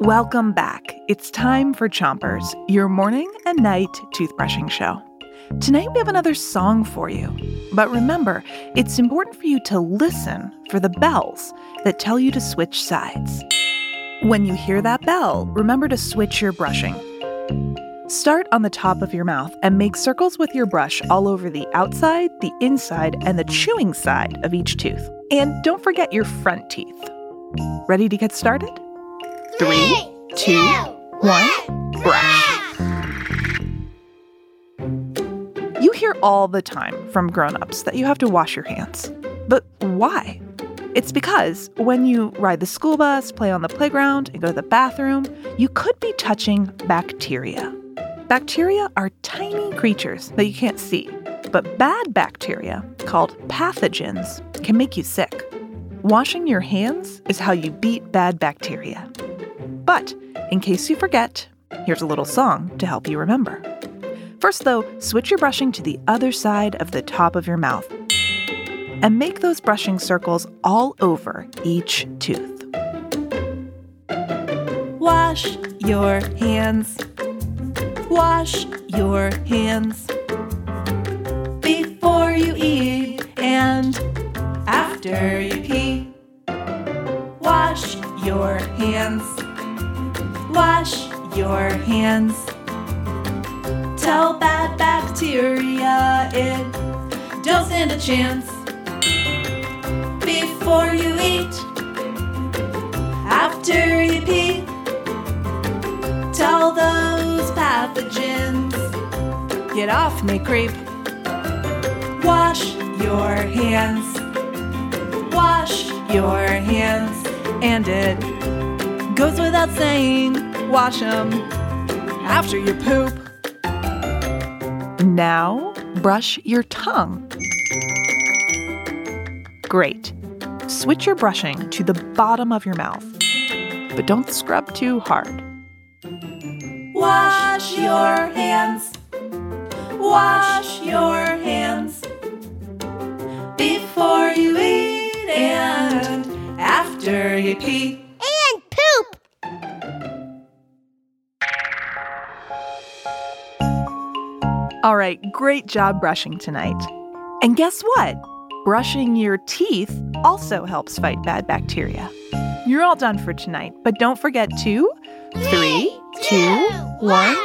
Welcome back. It's time for Chompers, your morning and night toothbrushing show. Tonight we have another song for you. But remember, it's important for you to listen for the bells that tell you to switch sides. When you hear that bell, remember to switch your brushing. Start on the top of your mouth and make circles with your brush all over the outside, the inside, and the chewing side of each tooth. And don't forget your front teeth. Ready to get started? Three, two, one, brush. You hear all the time from grown-ups that you have to wash your hands. But why? It's because when you ride the school bus, play on the playground, and go to the bathroom, you could be touching bacteria. Bacteria are tiny creatures that you can't see, but bad bacteria, called pathogens, can make you sick. Washing your hands is how you beat bad bacteria. But in case you forget, here's a little song to help you remember. First, though, switch your brushing to the other side of the top of your mouth and make those brushing circles all over each tooth. Wash your hands. Wash your hands before you eat and after you pee. Wash your hands. Wash your hands. Tell bad bacteria it don't stand a chance. Before you eat, after you pee, tell those pathogens get off me, creep. Wash your hands. Wash your hands. And it goes without saying, wash them after you poop. Now, brush your tongue. Great. Switch your brushing to the bottom of your mouth, but don't scrub too hard. Wash your hands. Wash your hands before you eat and after you pee. All right, great job brushing tonight. And guess what? Brushing your teeth also helps fight bad bacteria. You're all done for tonight, but don't forget to three, two, one.